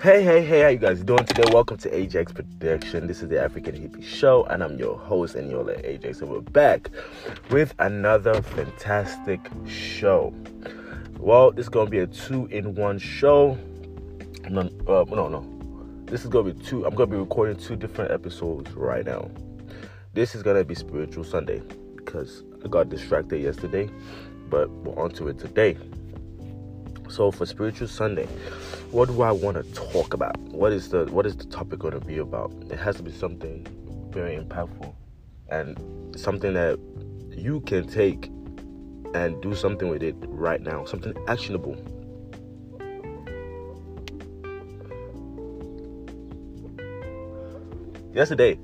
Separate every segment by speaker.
Speaker 1: Hey, hey, hey, how you guys doing today? Welcome to Ajax Production. This is the African Hippie Show, and I'm your host, Eniola Ajax. And we're back with another fantastic show. Well, this is to be a two in one show. No, uh, no, no. This is to be two. I'm to be recording two different episodes right now. This is to be Spiritual Sunday because I got distracted yesterday, but we're on to it today. So, for Spiritual Sunday, what do I want to talk about? What is the what is the topic going to be about? It has to be something very impactful and something that you can take and do something with it right now, something actionable. Yesterday,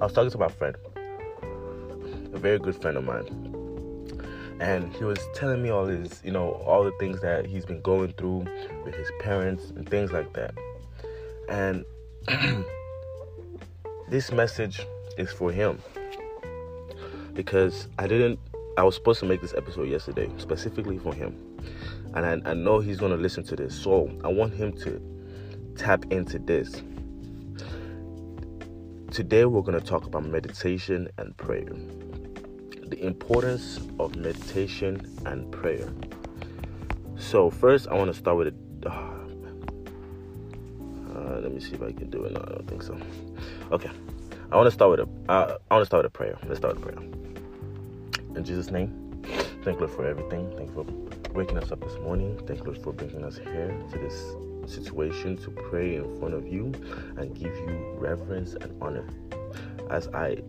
Speaker 1: I was talking to my friend, a very good friend of mine, and he was telling me all his you know all the things that he's been going through with his parents and things like that. And this message is for him. Because i didn't i was supposed to make this episode yesterday specifically for him. And i, I know he's to listen to this. So i want him to tap into this. Today we're to talk about meditation and prayer the importance of meditation and prayer. So, first, I want to start with it. Uh, uh, let me see if I can do it. No, I don't think so. Okay, I want to start with a. Uh, I want to start with a prayer. Let's start with a prayer. In Jesus' name, thank you Lord for everything. Thank you for waking us up this morning. Thank you Lord for bringing us here to this situation to pray in front of you and give you reverence and honor. As I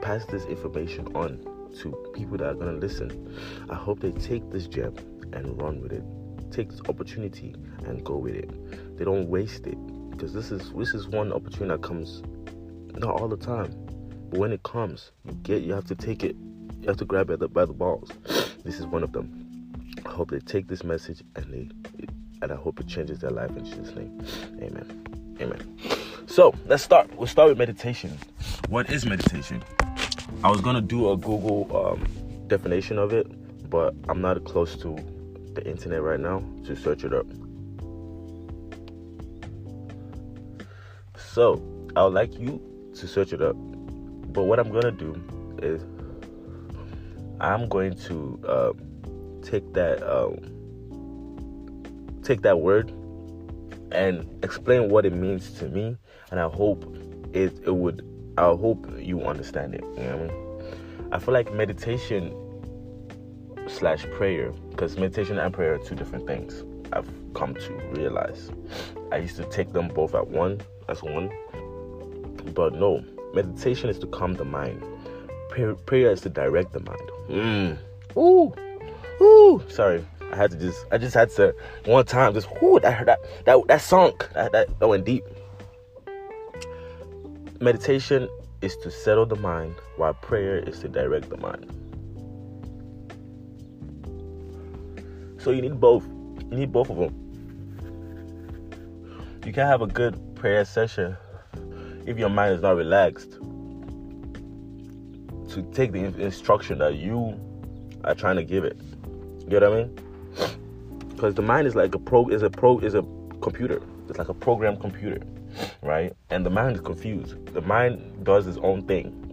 Speaker 1: pass this information on to people that are going to listen. I hope they take this gem and run with it. Take this opportunity and go with it. They don't waste it because this is this is one opportunity that comes not all the time, but when it comes, you get you have to take it. You have to grab it by the balls. This is one of them. I hope they take this message and they and I hope it changes their life in Jesus' name. Amen. Amen. So let's start. We'll start with meditation. What is meditation? I was gonna do a Google um, definition of it, but I'm not close to the internet right now to search it up. So I would like you to search it up. But what I'm gonna do is I'm going to uh, take that um, take that word and explain what it means to me, and I hope it it would I hope you understand it. You know what I mean? I feel like meditation slash prayer, because meditation and prayer are two different things. I've come to realize. I used to take them both at one as one, but no. Meditation is to calm the mind. Prayer, is to direct the mind. Mm. Ooh, ooh. Sorry, I had to just. I just had to one time just. Ooh, that that that that sunk. That that, that went deep. Meditation is to settle the mind, while prayer is to direct the mind. So you need both. You need both of them. You can't have a good prayer session if your mind is not relaxed to take the instruction that you are trying to give it. You know what I mean? Because the mind is like a pro is a pro is a computer. It's like a programmed computer right? And the mind is confused. The mind does its own thing.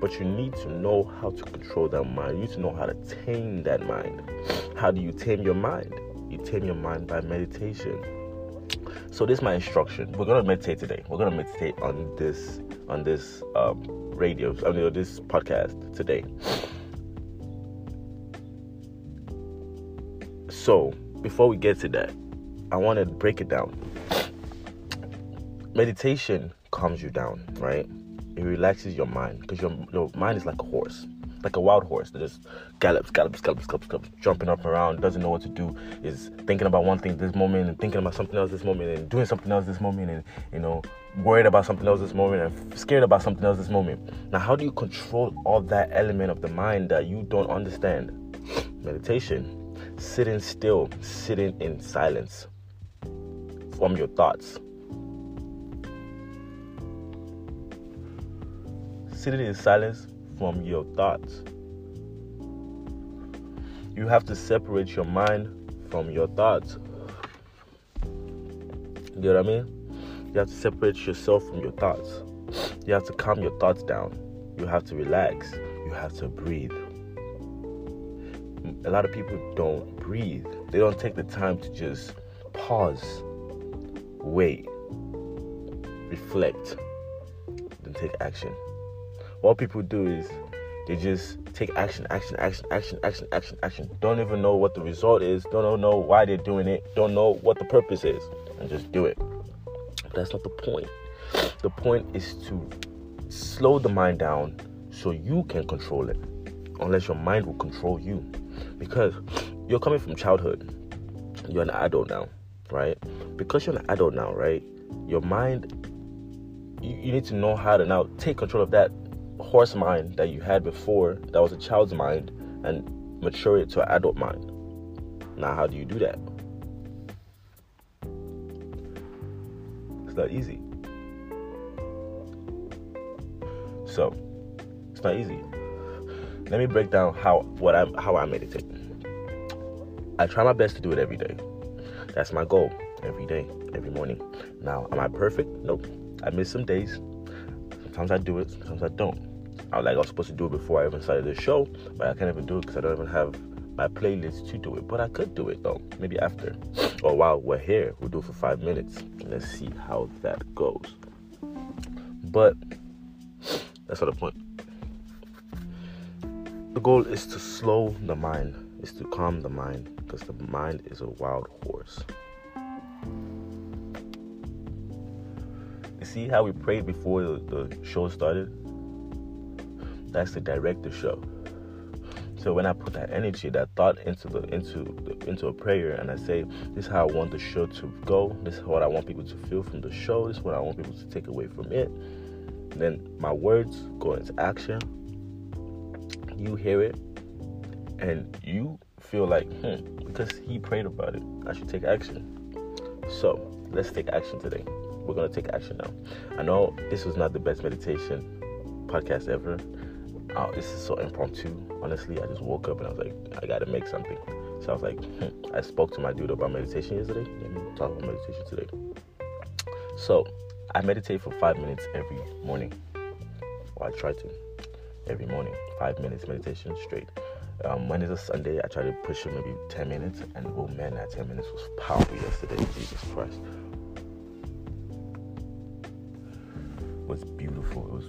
Speaker 1: But you need to know how to control that mind. You need to know how to tame that mind. How do you tame your mind? You tame your mind by meditation. So this is my instruction. We're gonna meditate today. We're gonna meditate on this on this um, radio, I mean, this podcast today. So before we get to that, I want to break it down meditation calms you down, right? It relaxes your mind because your, your mind is like a horse, like a wild horse that just gallops, gallops, gallops, gallops, gallops, jumping up around, doesn't know what to do, is thinking about one thing this moment and thinking about something else this moment and doing something else this moment and, you know, worried about something else this moment and scared about something else this moment. Now, how do you control all that element of the mind that you don't understand? Meditation. Sitting still, sitting in silence from your thoughts sitting in silence from your thoughts. You have to separate your mind from your thoughts. You know what I mean? You have to separate yourself from your thoughts. You have to calm your thoughts down. You have to relax. You have to breathe. A lot of people don't breathe. They don't take the time to just pause, wait, reflect, then take action. What people do is they just take action, action, action, action, action, action, action. Don't even know what the result is. Don't know why they're doing it. Don't know what the purpose is, and just do it. But that's not the point. The point is to slow the mind down so you can control it. Unless your mind will control you, because you're coming from childhood. You're an adult now, right? Because you're an adult now, right? Your mind, you, you need to know how to now take control of that horse mind that you had before that was a child's mind and mature it to an adult mind. Now, how do you do that? It's not easy. So, it's not easy. Let me break down how what I how I meditate. I try my best to do it every day. That's my goal. Every day, every morning. Now, am I perfect? Nope. I miss some days. Sometimes I do it, sometimes I don't. I was like I was supposed to do it before I even started the show, but I can't even do it because I don't even have my playlist to do it. But I could do it though, maybe after. Or while we're here, we'll do it for five minutes. Let's see how that goes. But that's not the point. The goal is to slow the mind, is to calm the mind, because the mind is a wild horse. See how we prayed before the, the show started? That's to direct the show. So when I put that energy, that thought into the into the, into a prayer, and I say, "This is how I want the show to go. This is what I want people to feel from the show. This is what I want people to take away from it." Then my words go into action. You hear it, and you feel like, hmm, because he prayed about it, I should take action. So let's take action today. We're gonna take action now. I know this was not the best meditation podcast ever. Oh, this is so impromptu. Honestly, I just woke up and I was like, I gotta make something. So I was like, hmm. I spoke to my dude about meditation yesterday. Let me talk about meditation today. So I meditate for five minutes every morning. Or I try to every morning. Five minutes meditation straight. Um, when it's a Sunday, I try to push it maybe 10 minutes. And oh man, that 10 minutes was powerful yesterday. Jesus Christ. Was beautiful. It was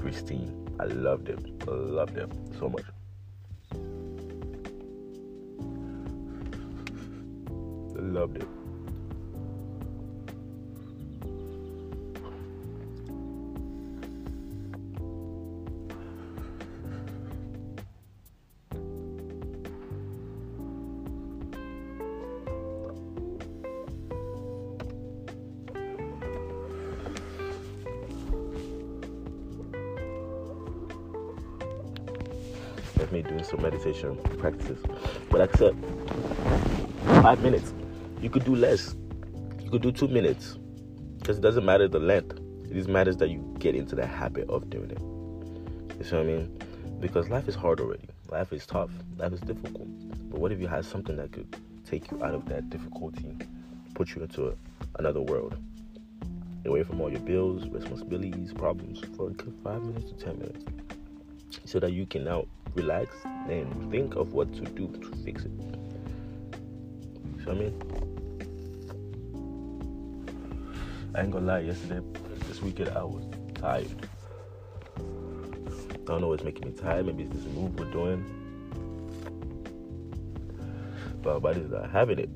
Speaker 1: pristine. I loved it. I loved it so much. I loved it. That's me doing some meditation practices. But except five minutes. You could do less. You could do two minutes. Because it doesn't matter the length. It just matters that you get into the habit of doing it. You see what I mean? Because life is hard already. Life is tough. Life is difficult. But what if you had something that could take you out of that difficulty, put you into a, another world? Away from all your bills, responsibilities, problems for five minutes to ten minutes. So that you can now relax and think of what to do to fix it. So I mean, I ain't gonna lie. Yesterday, this weekend, I was tired. I don't know what's making me tired. Maybe it's this move we're doing, but my body's not having it.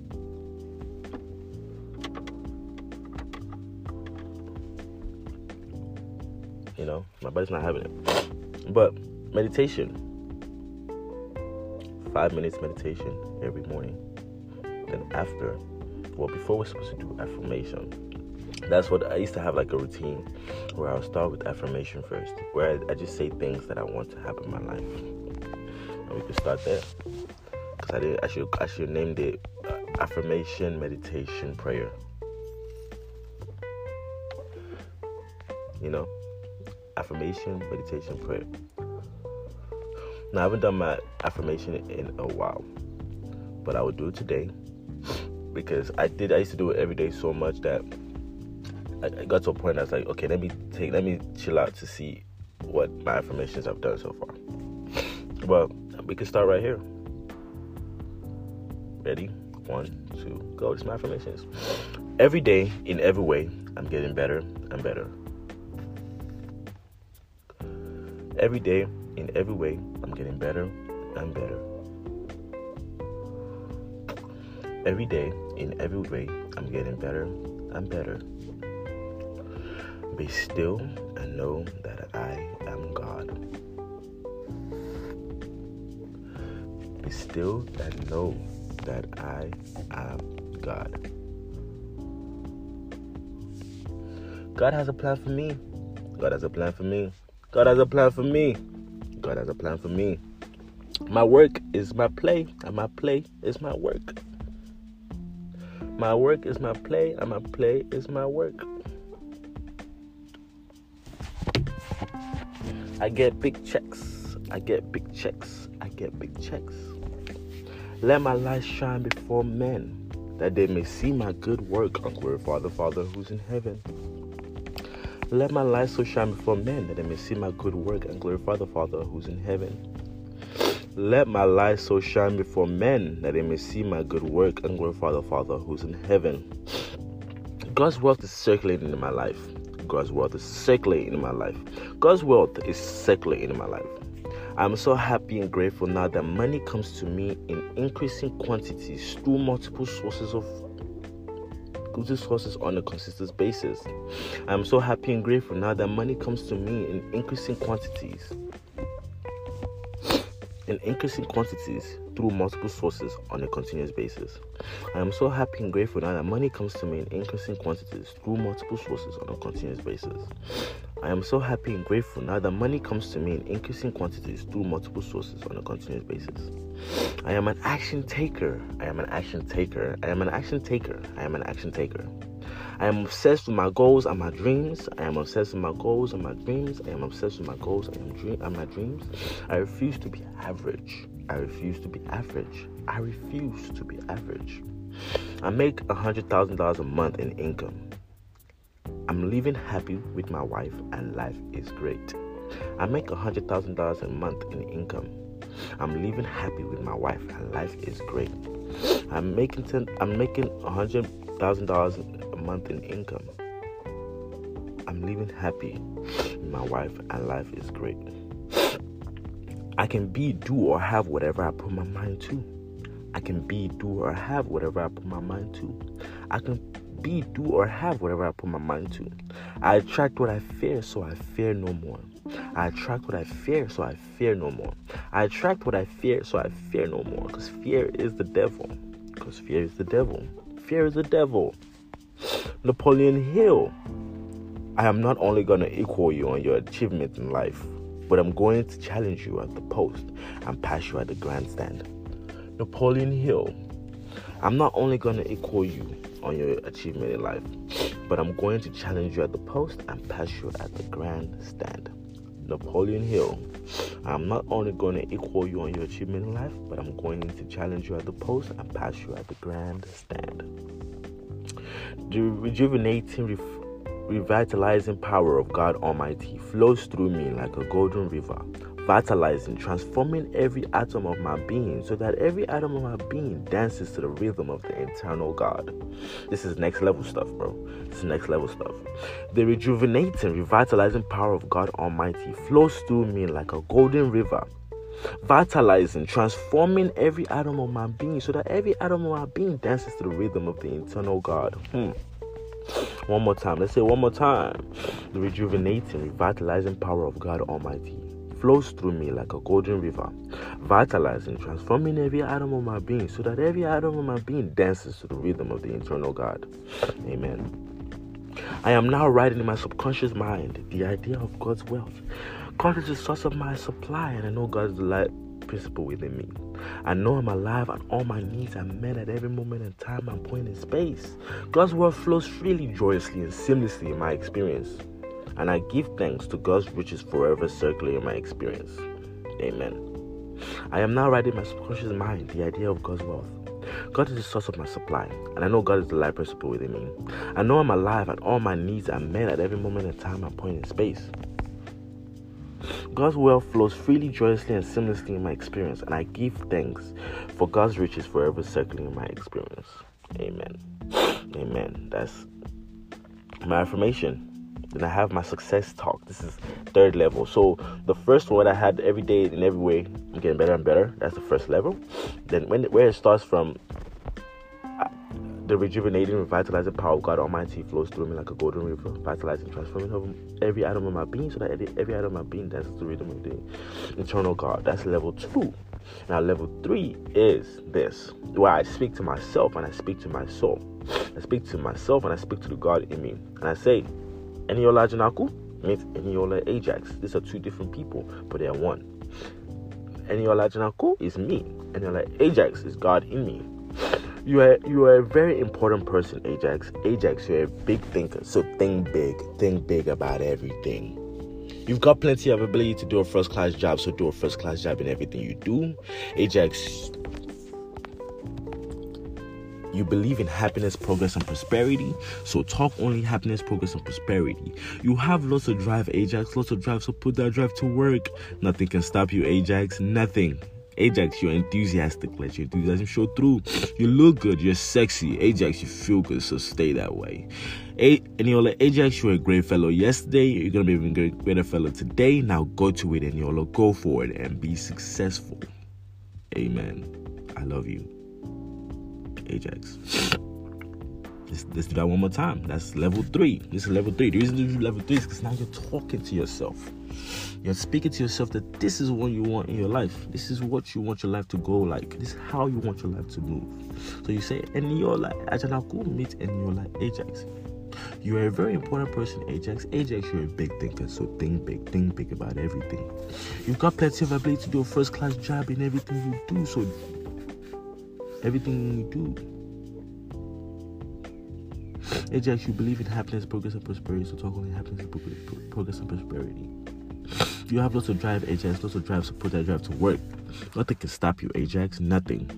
Speaker 1: You know, my body's not having it. But meditation five minutes meditation every morning. Then after, well, before we're supposed to do affirmation, that's what I used to have like a routine where I'll start with affirmation first, where I, I just say things that I want to happen in my life. And we could start there. Cause I did, I should, I should name it uh, affirmation meditation prayer. You know, affirmation meditation prayer. Now, I haven't done my affirmation in a while, but I will do it today. because I did I used to do it every day so much that I, I got to a point I was like, okay, let me take let me chill out to see what my affirmations I've done so far. Well, we can start right here. Ready? One, two, go. It's my affirmations. Every day, in every way, I'm getting better and better. Every day, in every way, I'm getting better and better. Every day, in every way, I'm getting better and better. Be still and know that I am God. Be still and know that I am God. God has a plan for me. God has a plan for me. God has a plan for me. God has a plan for me. My work is my play, and my play is my work. My work is my play, and my play is my work. I get big checks. I get big checks. I get big checks. Let my light shine before men, that they may see my good work and glorify the Father who's in heaven. Let my light so shine before men that they may see my good work and glorify the Father who's in heaven. Let my light so shine before men that they may see my good work and glorify the Father who's in heaven. God's wealth is circulating in my life. God's wealth is circulating in my life. God's wealth is circulating in my life. I'm so happy and grateful now that money comes to me in increasing quantities through multiple sources of good sources on a consistent basis. I'm so happy and grateful now that money comes to me in increasing quantities. In increasing quantities through multiple sources on a continuous basis. I am so happy and grateful now that money comes to me in increasing quantities through multiple sources on a continuous basis. I am so happy and grateful now that money comes to me in increasing quantities through multiple sources on a continuous basis. I am an action taker. I am an action taker. I am an action taker. I am an action taker. I am obsessed with my goals and my dreams. I am obsessed with my goals and my dreams. I am obsessed with my goals and, dream- and my dreams. I refuse to be average. I refuse to be average. I refuse to be average. I make a hundred thousand dollars a month in income. I'm living happy with my wife and life is great. I make a hundred thousand dollars a month in income. I'm living happy with my wife and life is great. I'm making ten, I'm making a hundred thousand dollars a month in income. I'm living happy with my wife and life is great. I can be, do, or have whatever I put my mind to. I can be, do, or have whatever I put my mind to. I can be, do, or have whatever I put my mind to. I attract what I fear, so I fear no more. I attract what I fear, so I fear no more. I attract what I fear, so I fear no more. Because fear is the devil. Because fear is the devil. Fear is the devil. Napoleon Hill. I am not only going to equal you on your achievements in life, but I'm going to challenge you at the post and pass you at the grandstand. Napoleon Hill. I'm not only going to equal you on your achievement in life, but I'm going to challenge you at the post and pass you at the grandstand. Napoleon Hill. I'm not only going to equal you on your achievement in life, but I'm going to challenge you at the post and pass you at the grandstand. The rejuvenating, revitalizing power of God Almighty flows through me like a golden river, vitalizing, transforming every atom of my being so that every atom of my being dances to the rhythm of the eternal God. This is next level stuff, bro. This is next level stuff. The rejuvenating, revitalizing power of God Almighty flows through me like a golden river, vitalizing, transforming every atom of my being so that every atom of my being dances to the rhythm of the eternal God. Hmm. One more time. Let's say one more time. The rejuvenating, revitalizing power of God Almighty flows through me like a golden river, vitalizing, transforming every atom of my being so that every atom of my being dances to the rhythm of the eternal God. Amen. I am now writing in my subconscious mind the idea of God's wealth. God is the source of my supply, and I know God's delight principle within me. I know I'm alive and all my needs are met at every moment in time and point in space. God's word flows freely, joyously, and seamlessly in my experience and I give thanks to God's riches forever circling in my experience. Amen. I am now writing my subconscious mind the idea of God's wealth. God is the source of my supply, and I know God is the life principle within me. I know I'm alive, and all my needs are met at every moment in time and point in space. God's wealth flows freely, joyously, and seamlessly in my experience, and I give thanks for God's riches forever circling in my experience. Amen. Amen. That's my affirmation. Then I have my success talk. This is third level. So the first one I had every day in every way, I'm getting better and better. That's the first level. Then when where it starts from the rejuvenating, revitalizing power of God Almighty flows through me like a golden river, vitalizing, transforming every atom of my being, so that every atom of my being dances the rhythm of the eternal God. That's level two. Now, level three is this, where I speak to myself and I speak to my soul. I speak to myself and I speak to the God in me, and I say, Eniola Janaku means Eniola Ajax. These are two different people, but they are one. Eniola Janaku is me. Eniola Ajax is God in me. You are you are a very important person, Ajax. Ajax, you're a big thinker. So think big. Think big about everything. You've got plenty of ability to do a first class job, so do a first class job in everything you do. Ajax, you believe in happiness, progress, and prosperity. So talk only happiness, progress, and prosperity. You have lots of drive, Ajax, lots of drive. So put that drive to work. Nothing can stop you, Ajax. Nothing. Ajax, you're enthusiastic. Let your enthusiasm show through. You look good. You're sexy. Ajax, you feel good. So stay that way. A- like, Ajax, you're a great fellow yesterday. You're going to be even great, greater fellow today. Now go to it you'll go for it and be successful. Amen. I love you. Ajax. Let's, let's do that one more time. That's level three. This is level three. The reason to do level three is because now you're talking to yourself. You're speaking to yourself that this is what you want in your life. This is what you want your life to go like. This is how you want your life to move. So you say, and you're like Ajanaku meet like Ajax. You are a very important person, Ajax. Ajax, you're a big thinker, so think big, think big about everything. You've got plenty of ability to do a first class job in everything you do, so everything you do. Ajax, you believe in happiness, progress, and prosperity, so talk only happiness, progress, and prosperity. You have lots of drive, Ajax, lots of drive, put that drive to work. Nothing can stop you, Ajax, nothing.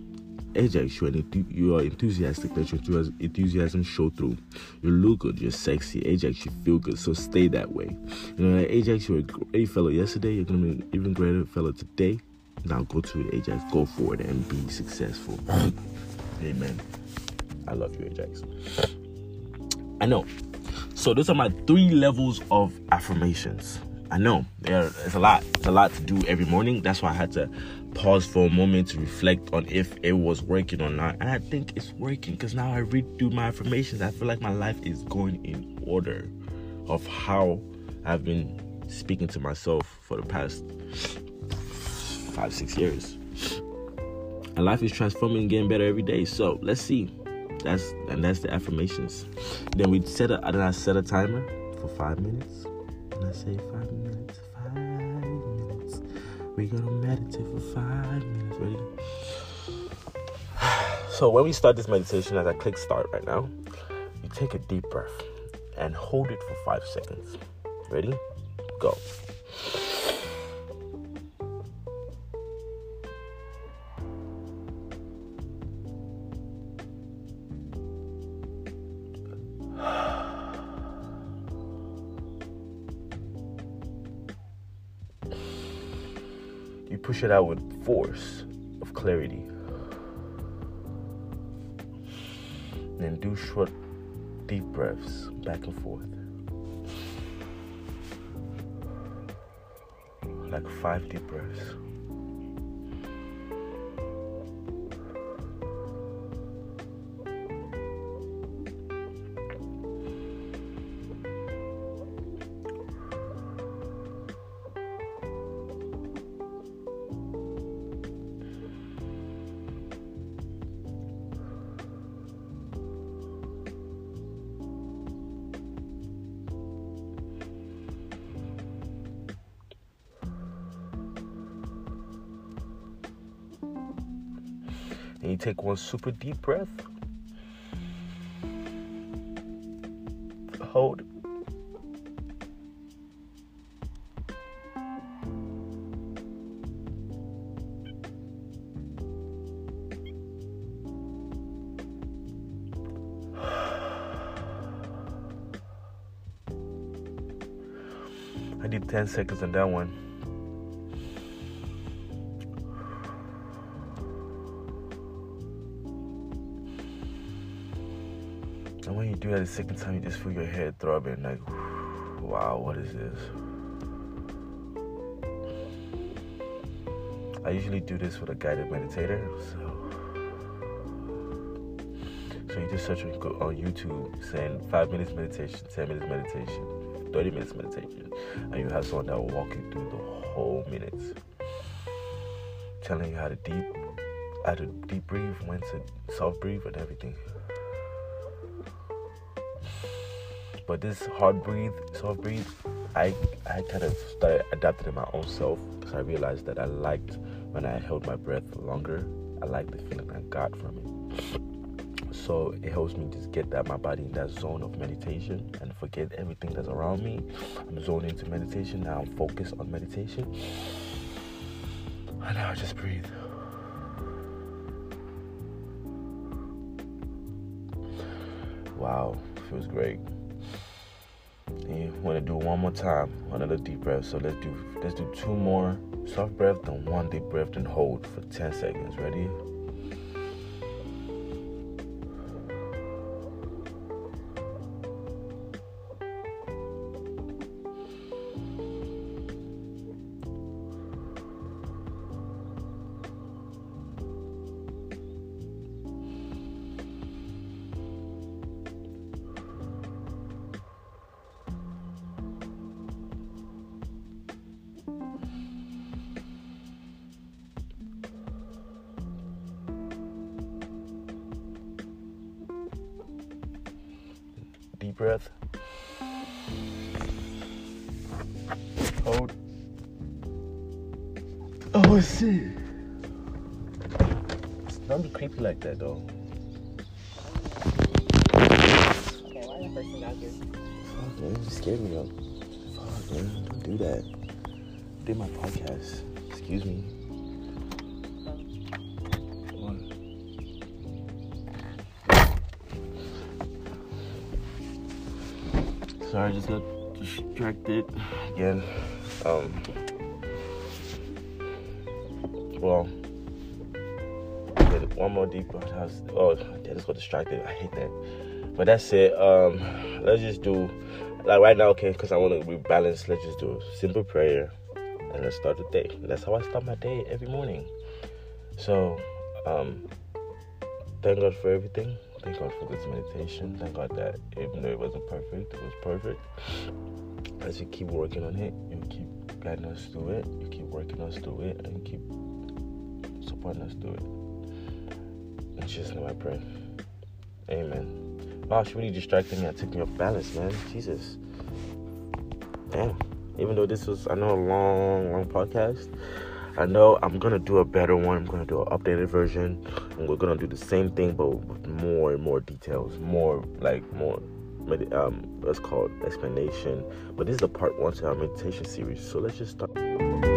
Speaker 1: Ajax, you are, you are enthusiastic, let your enthusiasm show through. You look good, you're sexy. Ajax, you feel good, so stay that way. You know, Ajax, you're a great fellow yesterday, you're gonna be an even greater fellow today. Now go to it, Ajax. Go for it and be successful. Amen. I love you, Ajax. I know. So those are my three levels of affirmations. I know there it's a lot. It's a lot to do every morning. That's why I had to pause for a moment to reflect on if it was working or not. And I think it's working because now I read through my affirmations. I feel like my life is going in order of how I've been speaking to myself for the past five, six years. And life is transforming and getting better every day. So let's see. That's and that's the affirmations. Then we set a then I set a timer for five minutes. And I say five minutes, five minutes. We're gonna meditate for five minutes. Ready? So when we start this meditation, as I click start right now, you take a deep breath and hold it for five seconds. Ready? Go. It out with force of clarity. Then do short, deep breaths back and forth. Like five deep breaths. you take one super deep breath, hold, I did 10 seconds on that one. Do that the second time, you just feel your head throbbing like, wow, what is this? I usually do this with a guided meditator, so so you just search on YouTube saying five minutes meditation, ten minutes meditation, 30 minutes meditation, and you have someone that will walk you through the whole minutes, telling you how to deep, how to deep breathe, when to soft breathe, and everything. But this hard breathe, soft breathe, I I kind of started adapting it my own self because I realized that I liked when I held my breath longer. I liked the feeling I got from it. So it helps me just get that my body in that zone of meditation and forget everything that's around me. I'm zoned into meditation now i'm focused on meditation. And now i just breathe. Wow feels great want to do one more time another deep breath. So let's do let's do two more soft breath then one deep breath and hold for 10 seconds. Ready deep breath. Hold. Oh I see. Don't be creepy like that though.
Speaker 2: Okay, why that person got here?
Speaker 1: Fuck man, you scared me up. Fuck man, don't do that. Do my podcast. Excuse me. Sorry, I just got distracted again. Um, well, one more deep breath. Oh, I just got distracted. I hate that. But that's it. Um, let's just do like right now, okay? Because I want to rebalance. Let's just do a simple prayer and let's start the day. That's how I start my day every morning. So, um, thank God for everything. Thank God for this meditation. Thank God that even though it wasn't perfect, it was perfect. As you keep working on it, you keep guiding us through it, you keep working us through it, and keep supporting us through it. In Jesus' name I pray. Amen. Wow, she really distracted me. I took me off balance, man. Jesus. Damn. Even though this was, I know, a long, long podcast, I know I'm gonna do a better one. I'm gonna do an updated version, and we're gonna do the same thing, but with more and more details, more like more, um, what's called explanation. But this is the part one to our meditation series. So let's just start.